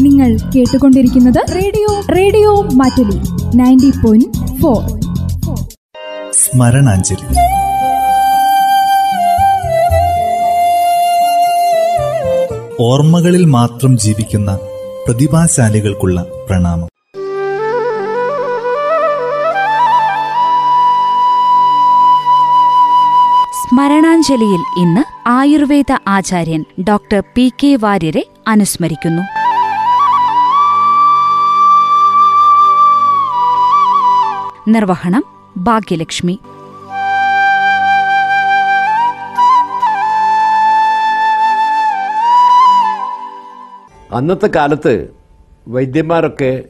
നിങ്ങൾ കേട്ടുകൊണ്ടിരിക്കുന്നത് radio radio Mattoli ninety point four. സ്മരണാഞ്ജലി. ഓർമ്മകളിൽ മാത്രം ജീവിക്കുന്ന പ്രതിഭാശാലികൾക്കുള്ള പ്രണാമം. സ്മരണാഞ്ജലിയിൽ ഇന്ന് ആയുർവേദ ആചാര്യൻ ഡോക്ടർ പി കെ വാര്യരെ അനുസ്മരിക്കുന്നു. നിർവഹണം ഭാഗ്യലക്ഷ്മി. അന്നത്തെ കാലത്ത് വൈദ്യന്മാരൊക്കെ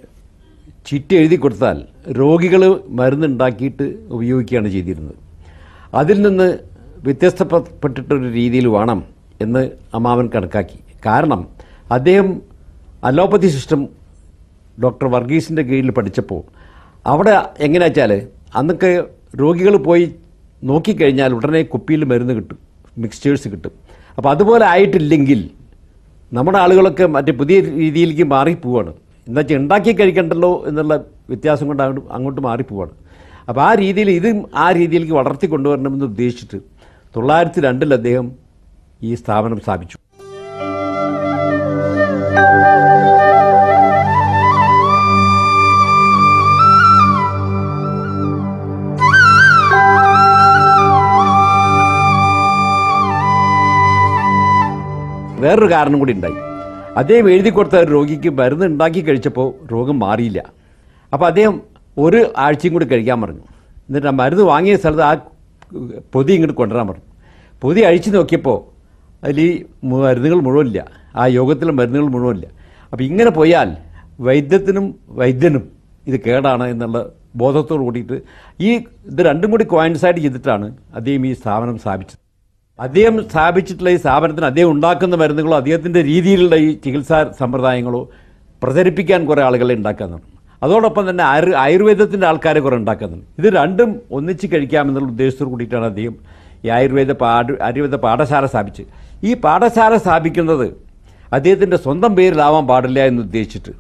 ചിറ്റ് എഴുതി കൊടുത്താൽ രോഗികൾ മരുന്നുണ്ടാക്കിയിട്ട് ഉപയോഗിക്കുകയാണ് ചെയ്തിരുന്നത്. അതിൽ നിന്ന് വ്യത്യസ്തപ്പെട്ടിട്ടൊരു രീതിയിൽ വേണം എന്ന് അമ്മാവൻ കണക്കാക്കി. കാരണം അദ്ദേഹം അലോപ്പതി സിസ്റ്റം ഡോക്ടർ വർഗീസിന്റെ കീഴിൽ പഠിച്ചപ്പോൾ അവിടെ എങ്ങനെയാ വെച്ചാൽ അന്നൊക്കെ രോഗികൾ പോയി നോക്കിക്കഴിഞ്ഞാൽ ഉടനെ കുപ്പിയിൽ മരുന്ന് കിട്ടും മിക്സ്ചേഴ്സ് കിട്ടും. അപ്പോൾ അതുപോലെ ആയിട്ടില്ലെങ്കിൽ നമ്മുടെ ആളുകളൊക്കെ മറ്റേ പുതിയ രീതിയിലേക്ക് മാറിപ്പോവാണ് എന്താ വെച്ചാൽ ഉണ്ടാക്കി കഴിക്കണ്ടല്ലോ എന്നുള്ള വ്യത്യാസം കൊണ്ട് അങ്ങോട്ട് അങ്ങോട്ട് മാറിപ്പോവാണ് അപ്പോൾ ആ രീതിയിൽ ഇത് ആ രീതിയിലേക്ക് വളർത്തി കൊണ്ടുവരണമെന്ന് ഉദ്ദേശിച്ചിട്ട് തൊള്ളായിരത്തി രണ്ടിൽ അദ്ദേഹം ഈ സ്ഥാപനം സ്ഥാപിച്ചു. വേറൊരു കാരണം കൂടി ഉണ്ടായി. അദ്ദേഹം എഴുതി കൊടുത്ത ഒരു രോഗിക്ക് മരുന്ന് ഉണ്ടാക്കി കഴിച്ചപ്പോൾ രോഗം മാറിയില്ല. അപ്പോൾ അദ്ദേഹം ഒരു ആഴ്ചയും കൂടി കഴിക്കാൻ പറഞ്ഞു. എന്നിട്ട് ആ മരുന്ന് വാങ്ങിയ സ്ഥലത്ത് ആ പൊതി ഇങ്ങോട്ട് കൊണ്ടുവരാൻ പറഞ്ഞു. പൊതി അഴിച്ചു നോക്കിയപ്പോൾ അതിൽ ഈ മരുന്നുകൾ മുഴുവനില്ല. ആ യോഗത്തിലെ മരുന്നുകൾ മുഴുവനില്ല. അപ്പോൾ ഇങ്ങനെ പോയാൽ വൈദ്യത്തിനും വൈദ്യനും ഇത് കേടാണ് എന്നുള്ള ബോധത്തോട് കൂടിയിട്ട് ഈ ഇത് രണ്ടും കൂടി കോയിൻസൈഡ് ചെയ്തിട്ടാണ് അദ്ദേഹം ഈ സ്ഥാപനം സ്ഥാപിച്ചത്. അദ്ദേഹം സ്ഥാപിച്ചിട്ടുള്ള ഈ സ്ഥാപനത്തിന് അദ്ദേഹം ഉണ്ടാക്കുന്ന മരുന്നുകളോ അദ്ദേഹത്തിന്റെ രീതിയിലുള്ള ഈ ചികിത്സാ സമ്പ്രദായങ്ങളോ പ്രചരിപ്പിക്കാൻ കുറേ ആളുകളെ ഉണ്ടാക്കുന്നുണ്ട് അതോടൊപ്പം തന്നെ ആയുർ ആയുർവേദത്തിന്റെ ആൾക്കാരെ കുറേ ഉണ്ടാക്കുന്നുണ്ട് ഇത് രണ്ടും ഒന്നിച്ച് കഴിക്കാമെന്നുള്ള ഉദ്ദേശത്തോട് കൂടിയിട്ടാണ് അദ്ദേഹം ഈ ആയുർവേദ പാഠ ആയുർവേദ പാഠശാല സ്ഥാപിച്ച്. ഈ പാഠശാല സ്ഥാപിക്കുന്നത് അദ്ദേഹത്തിന്റെ സ്വന്തം പേരിലാവാൻ പാടില്ല എന്ന് ഉദ്ദേശിച്ചിട്ട്.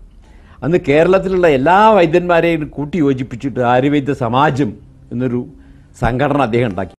അന്ന് കേരളത്തിലുള്ള എല്ലാ വൈദ്യന്മാരെയും കൂട്ടി യോജിപ്പിച്ചിട്ട് ആയുർവേദ സമാജം എന്നൊരു സംഘടന അദ്ദേഹം ഉണ്ടാക്കി.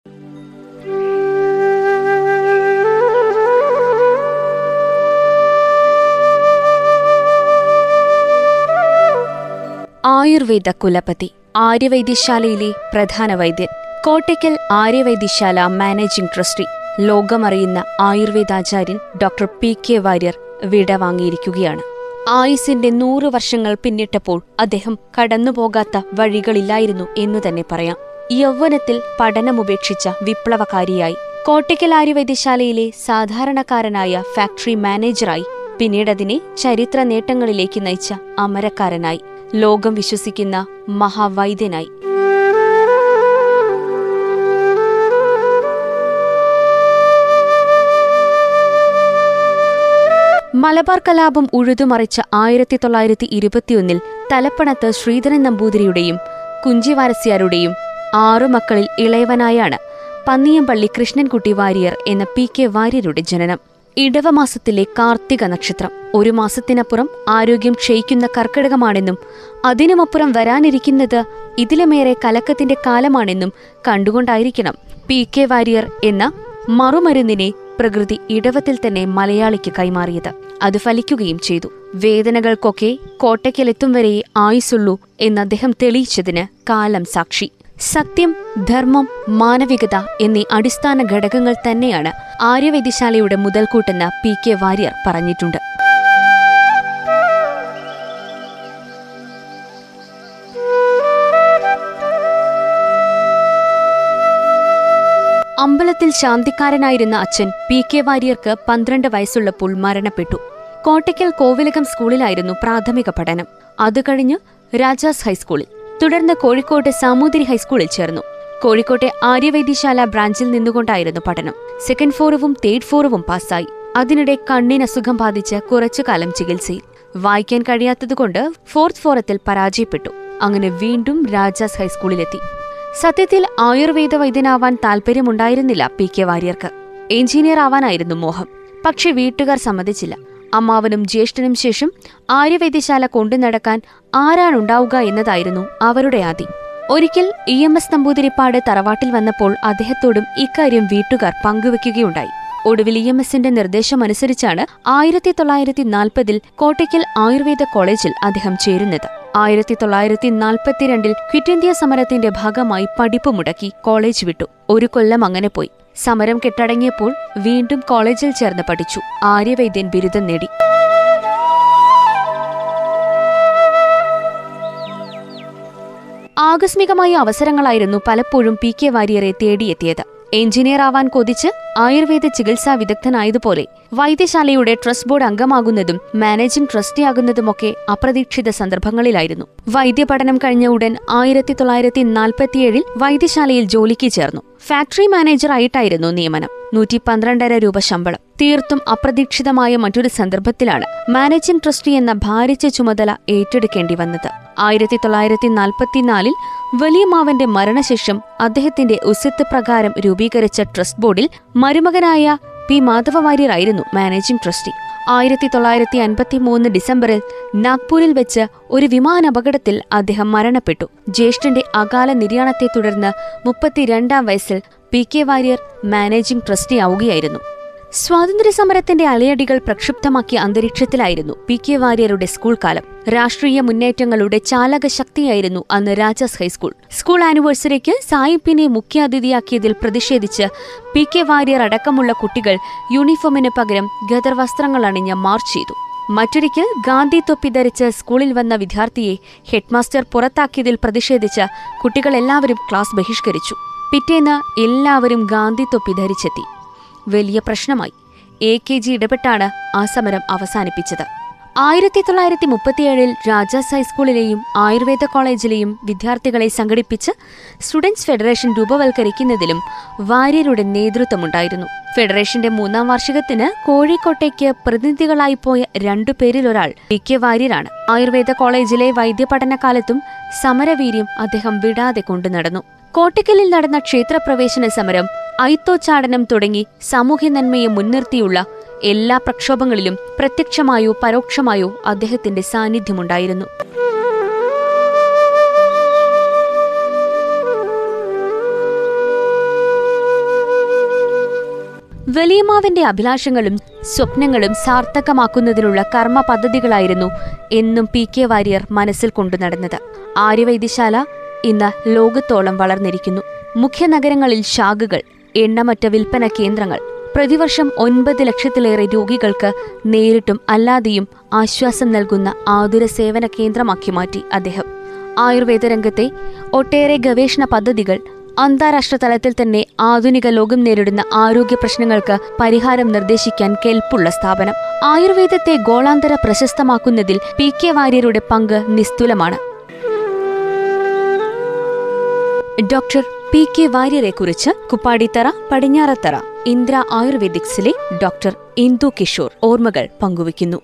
ആയുർവേദ കുലപതി ആര്യവൈദ്യശാലയിലെ പ്രധാന വൈദ്യൻ കോട്ടയ്ക്കൽ ആര്യവൈദ്യശാല മാനേജിംഗ് ട്രസ്റ്റി ലോകമറിയുന്ന ആയുർവേദാചാര്യൻ ഡോക്ടർ പി കെ വാര്യർ വിടവാങ്ങിയിരിക്കുകയാണ് ആയുസിന്റെ നൂറ് വർഷങ്ങൾ പിന്നിട്ടപ്പോൾ അദ്ദേഹം കടന്നുപോകാത്ത വഴികളില്ലായിരുന്നു എന്ന് തന്നെ പറയാം. യൗവനത്തിൽ പഠനമുപേക്ഷിച്ച വിപ്ലവകാരിയായി കോട്ടയ്ക്കൽ ആര്യവൈദ്യശാലയിലെ സാധാരണക്കാരനായ ഫാക്ടറി മാനേജറായി പിന്നീടതിനെ ചരിത്ര നേട്ടങ്ങളിലേക്ക് നയിച്ച അമരക്കാരനായി. ലോകം വിശ്വസിക്കുന്ന മഹാവൈദ്യനായി. മലബാർ കലാപം ഉഴുതുമറിച്ച ആയിരത്തി തൊള്ളായിരത്തി ഇരുപത്തിയൊന്നിൽ തലപ്പണത്ത് ശ്രീധരൻ നമ്പൂതിരിയുടെയും കുഞ്ചിവാരസ്യാരുടെയും ആറു മക്കളിൽ ഇളയവനായാണ് പന്നിയമ്പള്ളി കൃഷ്ണൻകുട്ടി വാര്യർ എന്ന പി കെ വാര്യരുടെ ജനനം. ഇടവമാസത്തിലെ കാർത്തിക നക്ഷത്രം. ഒരു മാസത്തിനപ്പുറം ആരോഗ്യം ക്ഷയിക്കുന്ന കർക്കിടകമാണെന്നും അതിനുമപ്പുറം വരാനിരിക്കുന്നത് ഇതിലുമേറെ കലക്കത്തിന്റെ കാലമാണെന്നും കണ്ടുകൊണ്ടായിരിക്കണം. പി കെ വാര്യർ എന്ന മറുമരുന്നിനെ പ്രകൃതി ഇടവത്തിൽ തന്നെ മലയാളിക്ക് കൈമാറിയത്. അത് ഫലിക്കുകയും ചെയ്തു. വേദനകൾക്കൊക്കെ കോട്ടയ്ക്കലെത്തും വരെ ആയുസുള്ളൂ എന്ന് അദ്ദേഹം തെളിയിച്ചതിന് കാലം സാക്ഷി. സത്യം ധർമ്മം മാനവികത എന്നീ അടിസ്ഥാന ഘടകങ്ങൾ തന്നെയാണ് ആര്യവൈദ്യശാലയുടെ മുതൽക്കൂട്ടെന്ന് പി കെ വാര്യർ പറഞ്ഞിട്ടുണ്ട്. അമ്പലത്തിൽ ശാന്തിക്കാരനായിരുന്ന അച്ഛൻ പി കെ വാര്യർക്ക് പന്ത്രണ്ട് വയസ്സുള്ളപ്പോൾ മരണപ്പെട്ടു. കോട്ടയ്ക്കൽ കോവിലകം സ്കൂളിലായിരുന്നു പ്രാഥമിക പഠനം. അത് കഴിഞ്ഞ് രാജാസ് ഹൈസ്കൂളിൽ. തുടർന്ന് കോഴിക്കോട്ടെ സാമൂതിരി ഹൈസ്കൂളിൽ ചേർന്നു. കോഴിക്കോട്ടെ ആര്യവൈദ്യശാല ബ്രാഞ്ചിൽ നിന്നുകൊണ്ടായിരുന്നു പഠനം. സെക്കൻഡ് ഫോറവും തേർഡ് ഫോറവും പാസ്സായി. അതിനിടെ കണ്ണിനസുഖം ബാധിച്ച് കുറച്ചുകാലം ചികിത്സയിൽ. വായിക്കാൻ കഴിയാത്തതുകൊണ്ട് ഫോർത്ത് ഫോറത്തിൽ പരാജയപ്പെട്ടു. അങ്ങനെ വീണ്ടും രാജാസ് ഹൈസ്കൂളിലെത്തി. സത്യത്തിൽ ആയുർവേദ വൈദ്യനാവാൻ താല്പര്യമുണ്ടായിരുന്നില്ല പി കെ വാര്യർക്ക്. എഞ്ചിനീയർ ആവാനായിരുന്നു മോഹം. പക്ഷെ വീട്ടുകാർ സമ്മതിച്ചില്ല. അമ്മാവനും ജ്യേഷ്ഠനും ശേഷം ആര്യവൈദ്യശാല കൊണ്ടു നടക്കാൻ ആരാണുണ്ടാവുക എന്നതായിരുന്നു അവരുടെ ആദി. ഒരിക്കൽ ഇ എം എസ് നമ്പൂതിരിപ്പാട് തറവാട്ടിൽ വന്നപ്പോൾ അദ്ദേഹത്തോടും ഇക്കാര്യം വീട്ടുകാർ പങ്കുവെക്കുകയുണ്ടായി. ഒടുവിൽ ഇ എം എസിന്റെ നിർദ്ദേശമനുസരിച്ചാണ് ആയിരത്തി തൊള്ളായിരത്തി നാൽപ്പതിൽ കോട്ടയ്ക്കൽ ആയുർവേദ കോളേജിൽ അദ്ദേഹം ചേരുന്നത്. ആയിരത്തി തൊള്ളായിരത്തി നാൽപ്പത്തിരണ്ടിൽ ക്വിറ്റ് ഇന്ത്യ സമരത്തിന്റെ ഭാഗമായി പഠിപ്പ് മുടക്കി കോളേജ് വിട്ടു. ഒരു കൊല്ലം അങ്ങനെ പോയി. സമരം കെട്ടടങ്ങിയപ്പോൾ വീണ്ടും കോളേജിൽ ചേർന്ന് പഠിച്ചു. ആര്യവൈദ്യൻ ബിരുദം നേടി. ആകസ്മികമായ അവസരങ്ങളായിരുന്നു പലപ്പോഴും പി കെ വാര്യരെ തേടിയെത്തിയത്. എഞ്ചിനീയർ ആവാൻ കൊതിച്ച് ആയുർവേദ ചികിത്സാ വിദഗ്ധനായതുപോലെ വൈദ്യശാലയുടെ ട്രസ്റ്റ് ബോർഡ് അംഗമാകുന്നതും മാനേജിംഗ് ട്രസ്റ്റിയാകുന്നതുമൊക്കെ അപ്രതീക്ഷിത സന്ദർഭങ്ങളിലായിരുന്നു. വൈദ്യപഠനം കഴിഞ്ഞ ഉടൻ ആയിരത്തി തൊള്ളായിരത്തി നാൽപ്പത്തിയേഴിൽ വൈദ്യശാലയിൽ ജോലിക്ക് ചേർന്നു. ഫാക്ടറി മാനേജറായിട്ടായിരുന്നു നിയമനം. നൂറ്റി പന്ത്രണ്ടര രൂപ ശമ്പളം. തീർത്തും അപ്രതീക്ഷിതമായ മറ്റൊരു സന്ദർഭത്തിലാണ് മാനേജിംഗ് ട്രസ്റ്റി എന്ന ഭാരിച്ച ചുമതല ഏറ്റെടുക്കേണ്ടി വന്നത്. ആയിരത്തി തൊള്ളായിരത്തി നാൽപ്പത്തിനാലിൽ വലിയമാവന്റെ മരണശേഷം അദ്ദേഹത്തിന്റെ ഉസ്യത്ത് പ്രകാരം രൂപീകരിച്ച ട്രസ്റ്റ് ബോർഡിൽ മരുമകനായ പി മാധവ വാര്യരായിരുന്നു മാനേജിംഗ് ട്രസ്റ്റി. ആയിരത്തി തൊള്ളായിരത്തി അൻപത്തി മൂന്ന് ഡിസംബറിൽ നാഗ്പൂരിൽ വെച്ച് ഒരു വിമാനാപകടത്തിൽ അദ്ദേഹം മരണപ്പെട്ടു. ജ്യേഷ്ഠന്റെ അകാല നിര്യാണത്തെ തുടർന്ന് മുപ്പത്തിരണ്ടാം വയസ്സിൽ പി കെ വാര്യർ മാനേജിംഗ് ട്രസ്റ്റിയാവുകയായിരുന്നു സ്വാതന്ത്ര്യസമരത്തിന്റെ അലയടികൾ പ്രക്ഷുബ്ധമാക്കിയ അന്തരീക്ഷത്തിലായിരുന്നു പി കെ വാര്യരുടെ സ്കൂൾ കാലം രാഷ്ട്രീയ മുന്നേറ്റങ്ങളുടെ ചാലക ശക്തിയായിരുന്നു അന്ന് രാജാസ് ഹൈസ്കൂൾ. സ്കൂൾ ആനിവേഴ്സറിക്ക് സായിപ്പിനെ മുഖ്യാതിഥിയാക്കിയതിൽ പ്രതിഷേധിച്ച് പി കെ വാര്യർ അടക്കമുള്ള കുട്ടികൾ യൂണിഫോമിന് പകരം ഗദർ വസ്ത്രങ്ങൾ അണിഞ്ഞ് മാർച്ച് ചെയ്തു. മറ്റൊരിക്കൽ ഗാന്ധി തൊപ്പി ധരിച്ച് സ്കൂളിൽ വന്ന വിദ്യാർത്ഥിയെ ഹെഡ്മാസ്റ്റർ പുറത്താക്കിയതിൽ പ്രതിഷേധിച്ച് കുട്ടികളെല്ലാവരും ക്ലാസ് ബഹിഷ്കരിച്ചു. പിറ്റേന്ന് എല്ലാവരും ഗാന്ധി തൊപ്പി ധരിച്ചെത്തി. വലിയ പ്രശ്നമായി. എ കെ ജി ഇടപെട്ടാണ് ആ സമരം അവസാനിപ്പിച്ചത്. ആയിരത്തി തൊള്ളായിരത്തി മുപ്പത്തിയേഴിൽ രാജാസ് ഹൈസ്കൂളിലെയും ആയുർവേദ കോളേജിലെയും വിദ്യാർത്ഥികളെ സംഘടിപ്പിച്ച് സ്റ്റുഡൻസ് ഫെഡറേഷൻ രൂപവൽക്കരിക്കുന്നതിലും വാര്യരുടെ നേതൃത്വമുണ്ടായിരുന്നു. ഫെഡറേഷന്റെ മൂന്നാം വാർഷികത്തിന് കോഴിക്കോട്ടേക്ക് പ്രതിനിധികളായി പോയ രണ്ടു പേരിലൊരാൾ വി കെ വാര്യരാണ്. ആയുർവേദ കോളേജിലെ വൈദ്യപഠനകാലത്തും സമരവീര്യം അദ്ദേഹം വിടാതെ കൊണ്ടുനടന്നു. കോട്ടക്കലിൽ നടന്ന ക്ഷേത്രപ്രവേശന സമരം ഐത്തോച്ചാടനം തുടങ്ങി സാമൂഹ്യ നന്മയെ മുൻനിർത്തിയുള്ള എല്ലാ പ്രക്ഷോഭങ്ങളിലും പ്രത്യക്ഷമായോ പരോക്ഷമായോ അദ്ദേഹത്തിന്റെ സാന്നിധ്യമുണ്ടായിരുന്നു. വലിയമാവിന്റെ അഭിലാഷങ്ങളും സ്വപ്നങ്ങളും സാർത്ഥകമാക്കുന്നതിനുള്ള കർമ്മ പദ്ധതികളായിരുന്നു എന്നും പി കെ വാര്യർ മനസ്സിൽ കൊണ്ടു നടന്നത്. ആര്യവൈദ്യശാല ഇന്ന് ലോകത്തോളം വളർന്നിരിക്കുന്നു. മുഖ്യ നഗരങ്ങളിൽ ശാഖകൾ എണ്ണമറ്റ വിൽപ്പന കേന്ദ്രങ്ങൾ. പ്രതിവർഷം ഒൻപത് ലക്ഷത്തിലേറെ രോഗികൾക്ക് നേരിട്ടും അല്ലാതെയും ആശ്വാസം നൽകുന്ന ആതുര സേവന കേന്ദ്രമാക്കി മാറ്റി അദ്ദേഹം. ആയുർവേദ രംഗത്തെ ഒട്ടേറെ ഗവേഷണ പദ്ധതികൾ അന്താരാഷ്ട്ര തലത്തിൽ തന്നെ ആധുനിക ലോകം നേരിടുന്ന ആരോഗ്യ പ്രശ്നങ്ങൾക്ക് പരിഹാരം നിർദ്ദേശിക്കാൻ കെൽപ്പുള്ള സ്ഥാപനം. ആയുർവേദത്തെ ഗോളാന്തര പ്രശസ്തമാക്കുന്നതിൽ പി കെ വാര്യരുടെ പങ്ക് നിസ്തുലമാണ്. ഡോക്ടർ പി കെ വാര്യരെക്കുറിച്ച് കുപ്പാടിത്തറ പടിഞ്ഞാറത്തറ ഇന്ദ്ര ആയുർവേദിക്സിലെ ഡോക്ടർ ഇന്ദു കിഷോർ ഓർമ്മകൾ പങ്കുവയ്ക്കുന്നു.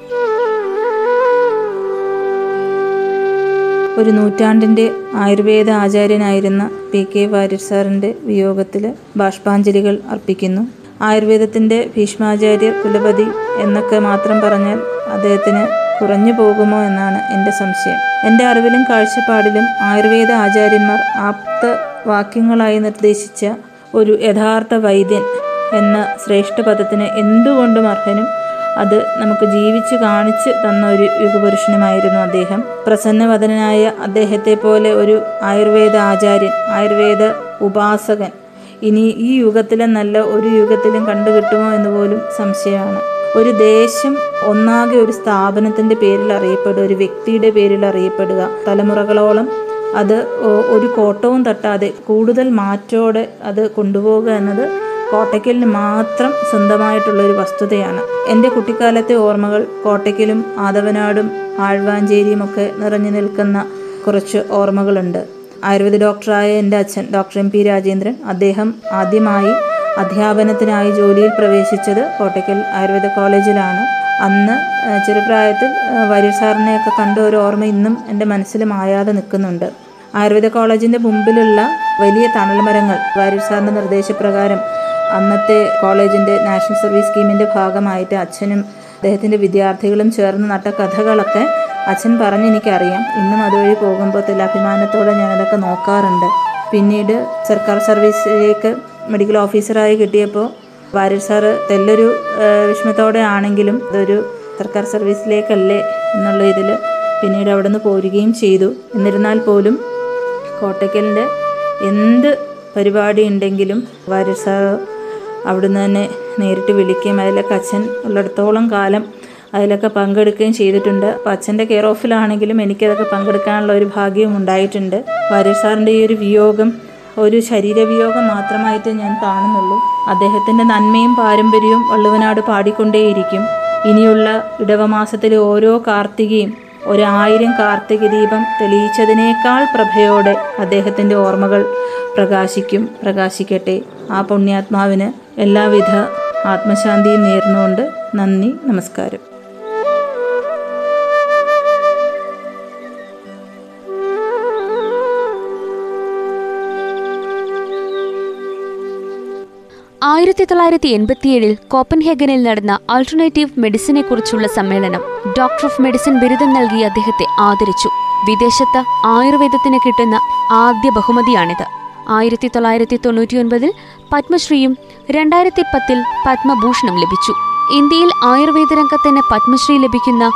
ഒരു നൂറ്റാണ്ടിന്റെ ആയുർവേദ ആചാര്യനായിരുന്ന പി കെ വാര്യർ സാറിന്റെ വിയോഗത്തിൽ ബാഷ്പാഞ്ജലികൾ അർപ്പിക്കുന്നു. ആയുർവേദത്തിന്റെ ഭീഷ്മാചാര്യർ കുലപതി എന്നൊക്കെ മാത്രം പറഞ്ഞാൽ അദ്ദേഹത്തിന് കുറഞ്ഞു പോകുമോ എന്നാണ് എന്റെ സംശയം. എന്റെ അറിവിലും കാഴ്ചപ്പാടിലും ആയുർവേദ ആചാര്യന്മാർ ആപ്ത വാക്യങ്ങളായി നിർദ്ദേശിച്ച ഒരു യഥാർത്ഥ വൈദ്യൻ എന്ന ശ്രേഷ്ഠ പദത്തിന് എന്തുകൊണ്ടും അർഹനും അത് നമുക്ക് ജീവിച്ച് കാണിച്ച് തന്ന ഒരു യുഗപുരുഷനുമായിരുന്നു അദ്ദേഹം. പ്രസന്നവദനായ അദ്ദേഹത്തെ പോലെ ഒരു ആയുർവേദ ആചാര്യൻ ആയുർവേദ ഉപാസകൻ ഇനി ഈ യുഗത്തിലും നല്ല ഒരു യുഗത്തിലും കണ്ടുകിട്ടുമോ എന്ന് പോലും സംശയമാണ്. ഒരു ദേശം ഒന്നാകെ ഒരു സ്ഥാപനത്തിന്റെ പേരിൽ അറിയപ്പെടുക ഒരു വ്യക്തിയുടെ പേരിൽ അറിയപ്പെടുക തലമുറകളോളം അത് ഒരു കോട്ടവും തട്ടാതെ കൂടുതൽ മാറ്റോടെ അത് കൊണ്ടുപോകുക എന്നത് കോട്ടയ്ക്കലിന് മാത്രം സ്വന്തമായിട്ടുള്ള ഒരു വസ്തുതയാണ്. എന്റെ കുട്ടിക്കാലത്തെ ഓർമ്മകൾ കോട്ടയ്ക്കലും ആദവനാടും ആഴ്വാഞ്ചേരിയും ഒക്കെ നിറഞ്ഞു നിൽക്കുന്ന കുറച്ച് ഓർമ്മകളുണ്ട്. ആയുർവേദ ഡോക്ടറായ എന്റെ അച്ഛൻ ഡോക്ടർ എം പി രാജേന്ദ്രൻ അദ്ദേഹം ആദ്യമായി അധ്യാപനത്തിനായി ജോലിയിൽ പ്രവേശിച്ചത് കോട്ടയ്ക്കൽ ആയുർവേദ കോളേജിലാണ്. അന്ന് ചെറുപ്രായത്തിൽ വാര്യർ സാറിനെയൊക്കെ കണ്ട ഒരു ഓർമ്മ ഇന്നും എന്റെ മനസ്സിൽ മായാതെ നിൽക്കുന്നുണ്ട്. ആയുർവേദ കോളേജിന്റെ മുമ്പിലുള്ള വലിയ തണൽ മരങ്ങൾ വാര്യർ സാറിന്റെ നിർദ്ദേശപ്രകാരം അന്നത്തെ കോളേജിന്റെ നാഷണൽ സർവീസ് സ്കീമിന്റെ ഭാഗമായിട്ട് അച്ഛനും അദ്ദേഹത്തിന്റെ വിദ്യാർത്ഥികളും ചേർന്ന് നട്ട കഥകളൊക്കെ അച്ഛൻ പറഞ്ഞ് എനിക്കറിയാം. ഇന്നും അതുവഴി പോകുമ്പോൾ ചില അഭിമാനത്തോടെ ഞാനതൊക്കെ നോക്കാറുണ്ട്. പിന്നീട് സർക്കാർ സർവീസിലേക്ക് മെഡിക്കൽ ഓഫീസറായി കിട്ടിയപ്പോൾ വാര്യർ സാറ് തെല്ലൊരു വിഷമത്തോടെ ആണെങ്കിലും അതൊരു സർക്കാർ സർവീസിലേക്കല്ലേ എന്നുള്ള ഇതിൽ പിന്നീട് അവിടെ നിന്ന് പോരുകയും ചെയ്തു. എന്നിരുന്നാൽ പോലും കോട്ടയ്ക്കലിന്റെ എന്ത് പരിപാടി ഉണ്ടെങ്കിലും വാര്യർ അവിടുന്ന് തന്നെ നേരിട്ട് വിളിക്കുകയും അതിലൊക്കെ അച്ഛൻ ഉള്ളിടത്തോളം കാലം അതിലൊക്കെ പങ്കെടുക്കുകയും ചെയ്തിട്ടുണ്ട്. അപ്പം അച്ഛന്റെ കെയർ ഓഫിലാണെങ്കിലും എനിക്കതൊക്കെ പങ്കെടുക്കാനുള്ള ഒരു ഭാഗ്യവും ഉണ്ടായിട്ടുണ്ട്. വാര്യർ സാറിന്റെ ഈ ഒരു വിയോഗം ഒരു ശരീരവിയോഗം മാത്രമായിട്ട് ഞാൻ കാണുന്നുള്ളൂ. അദ്ദേഹത്തിന്റെ നന്മയും പാരമ്പര്യവും വള്ളുവനാട് പാടിക്കൊണ്ടേയിരിക്കും. ഇനിയുള്ള ഇടവമാസത്തിലെ ഓരോ കാർത്തികയും ഒരായിരം കാർത്തിക ദീപം തെളിയിച്ചതിനേക്കാൾ പ്രഭയോടെ അദ്ദേഹത്തിന്റെ ഓർമ്മകൾ പ്രകാശിക്കും. പ്രകാശിക്കട്ടെ. ആ പുണ്യാത്മാവിന് എല്ലാവിധ ആത്മശാന്തിയും നേർന്നുകൊണ്ട് നന്ദി നമസ്കാരം. ആയിരത്തി തൊള്ളായിരത്തി എൺപത്തിയേഴിൽ കോപ്പൻഹേഗനിൽ നടന്ന ആൾട്ടർനേറ്റീവ് മെഡിസിനെ കുറിച്ചുള്ള സമ്മേളനം ഡോക്ടർ ഓഫ് മെഡിസിൻ ബിരുദം നൽകി അദ്ദേഹത്തെ ആദരിച്ചു. വിദേശത്ത് ആയുർവേദത്തിന് കിട്ടുന്ന ആദ്യ ബഹുമതിയാണിത്. ആയിരത്തി തൊള്ളായിരത്തി തൊണ്ണൂറ്റിയൊൻപതിൽ പത്മശ്രീയും രണ്ടായിരത്തി പത്തിൽ പത്മഭൂഷണും ലഭിച്ചു. ഇന്ത്യയിൽ ആയുർവേദ രംഗത്തിന് പത്മശ്രീ ലഭിക്കുന്ന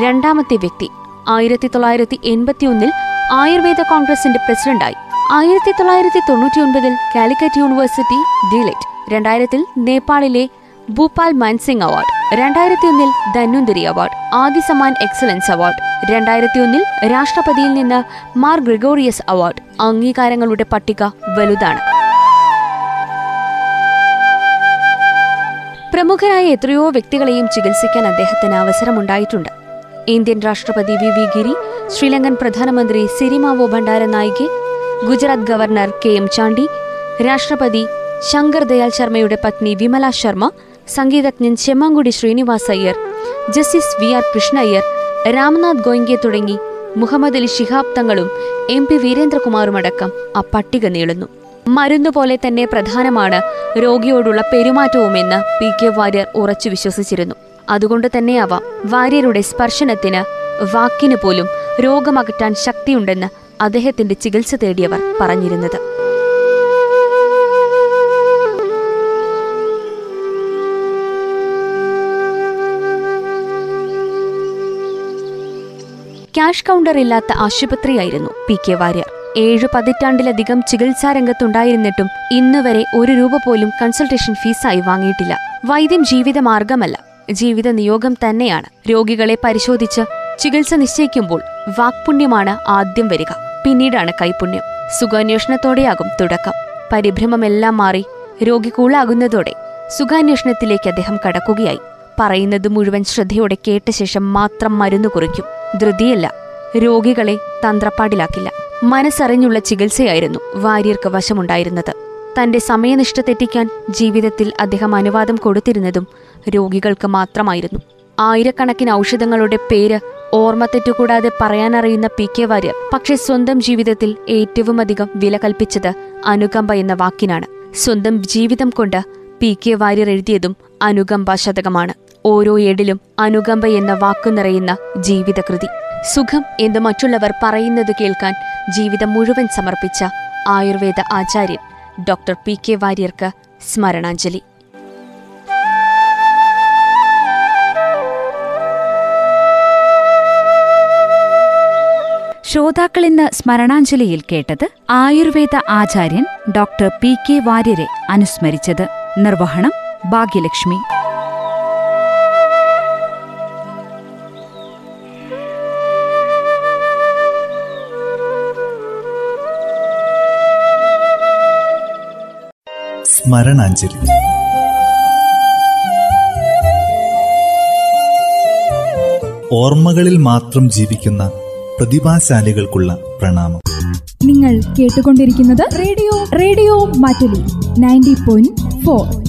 രണ്ടാമത്തെ വ്യക്തി. ആയിരത്തി തൊള്ളായിരത്തി എൺപത്തിയൊന്നിൽ ആയുർവേദ കോൺഗ്രസിന്റെ പ്രസിഡന്റായി. ആയിരത്തി തൊള്ളായിരത്തി തൊണ്ണൂറ്റിയൊൻപതിൽ കാലിക്കറ്റ് യൂണിവേഴ്സിറ്റി ഡിലൈറ്റ്. രണ്ടായിരത്തിൽ നേപ്പാളിലെ ഭൂപാൽ മൻസിംഗ് അവാർഡ് രണ്ടായിരത്തി ഒന്നിൽ Dhanvantari award Adi Samman excellence award രണ്ടായിരത്തി ഒന്നിൽ രാഷ്ട്രപതിയിൽ നിന്ന് മാർ ഗ്രിഗോറിയസ് അവാർഡ് അംഗീകാരങ്ങളുടെ പട്ടിക വലുതാണ്. പ്രമുഖരായ എത്രയോ വ്യക്തികളെയും ചികിത്സിക്കാൻ അദ്ദേഹത്തിന് അവസരമുണ്ടായിട്ടുണ്ട്. ഇന്ത്യൻ രാഷ്ട്രപതി വി വി ഗിരി ശ്രീലങ്കൻ പ്രധാനമന്ത്രി Sirimavo Bandaranaike Gujarat governor K M Chandy രാഷ്ട്രപതി ശങ്കർ ദയാൽ ശർമ്മയുടെ പത്നി വിമല ശർമ്മ സംഗീതജ്ഞൻ Semmangudi Srinivasa Iyer justice V R Krishna Iyer Ramnath Goenka തുടങ്ങി മുഹമ്മദ് അലി ശിഹാബ് തങ്ങളും എം പി വീരേന്ദ്രകുമാറുമടക്കം ആ പട്ടിക നീളുന്നു. മരുന്നുപോലെ തന്നെ പ്രധാനമാണ് രോഗിയോടുള്ള പെരുമാറ്റവുമെന്ന് പി കെ വാര്യർ ഉറച്ചു വിശ്വസിച്ചിരുന്നു. അതുകൊണ്ട് തന്നെയാവാം വാര്യരുടെ സ്പർശനത്തിന് വാക്കിന് പോലും രോഗമകറ്റാൻ ശക്തിയുണ്ടെന്ന് അദ്ദേഹത്തിന്റെ ചികിത്സ തേടിയവർ പറഞ്ഞിരുന്നത്. ക്യാഷ് കൗണ്ടർ ഇല്ലാത്ത ആശുപത്രിയായിരുന്നു പി കെ വാര്യർ. ഏഴു പതിറ്റാണ്ടിലധികം ചികിത്സാ രംഗത്തുണ്ടായിരുന്നിട്ടും ഇന്നുവരെ ഒരു രൂപ പോലും കൺസൾട്ടേഷൻ ഫീസായി വാങ്ങിയിട്ടില്ല. വൈദ്യം ജീവിത മാർഗമല്ല ജീവിത നിയോഗം തന്നെയാണ്. രോഗികളെ പരിശോധിച്ച് ചികിത്സ നിശ്ചയിക്കുമ്പോൾ വാക്പുണ്യമാണ് ആദ്യം വരിക. പിന്നീടാണ് കൈപുണ്യം. സുഖാന്വേഷണത്തോടെയാകും തുടക്കം. പരിഭ്രമമെല്ലാം മാറി രോഗി കൂളാകുന്നതോടെ സുഖാന്വേഷണത്തിലേക്ക് അദ്ദേഹം കടക്കുകയായി. പറയുന്നത് മുഴുവൻ ശ്രദ്ധയോടെ കേട്ട ശേഷം മാത്രം മരുന്ന് കുറിക്കും. ധൃതിയല്ല. രോഗികളെ തന്ത്രപ്പാടിലാക്കില്ല. മനസ്സറിഞ്ഞുള്ള ചികിത്സയായിരുന്നു വാര്യർക്ക് വശമുണ്ടായിരുന്നത്. തന്റെ സമയനിഷ്ഠ തെറ്റിക്കാൻ ജീവിതത്തിൽ അദ്ദേഹം അനുവാദം കൊടുത്തിരുന്നതും രോഗികൾക്ക് മാത്രമായിരുന്നു. ആയിരക്കണക്കിന് ഔഷധങ്ങളുടെ പേര് ഓർമ്മ തെറ്റുകൂടാതെ പറയാനറിയുന്ന പി കെ വാര്യർ പക്ഷെ സ്വന്തം ജീവിതത്തിൽ ഏറ്റവും അധികം വില കൽപ്പിച്ചത് അനുകമ്പ എന്ന വാക്കിനാണ്. സ്വന്തം ജീവിതം കൊണ്ട് പി കെ വാര്യർ എഴുതിയതും അനുകമ്പ ശതകമാണ് ഓരോ ഏടിലും അനുകമ്പ എന്ന വാക്കു നിറയുന്ന ജീവിതകൃതി. സുഖം എന്ന് മറ്റുള്ളവർ പറയുന്നത് കേൾക്കാൻ ജീവിതം മുഴുവൻ സമർപ്പിച്ച ആയുർവേദ ആചാര്യൻ ഡോക്ടർ പി കെ വാര്യർക്ക് സ്മരണാഞ്ജലി. ശ്രോതാക്കൾ ഇന്ന് സ്മരണാഞ്ജലിയിൽ കേട്ടത് ആയുർവേദ ആചാര്യൻ ഡോക്ടർ പി കെ വാര്യരെ അനുസ്മരിച്ചത് നിർവഹണം ഭാഗ്യലക്ഷ്മി. സ്മരണാഞ്ജലി. ഓർമ്മകളിൽ മാത്രം ജീവിക്കുന്ന പ്രതിഭാശാലികൾക്കുള്ള പ്രണാമം. നിങ്ങൾ കേട്ടുകൊണ്ടിരിക്കുന്നത് radio radio Mattoli ninety point four.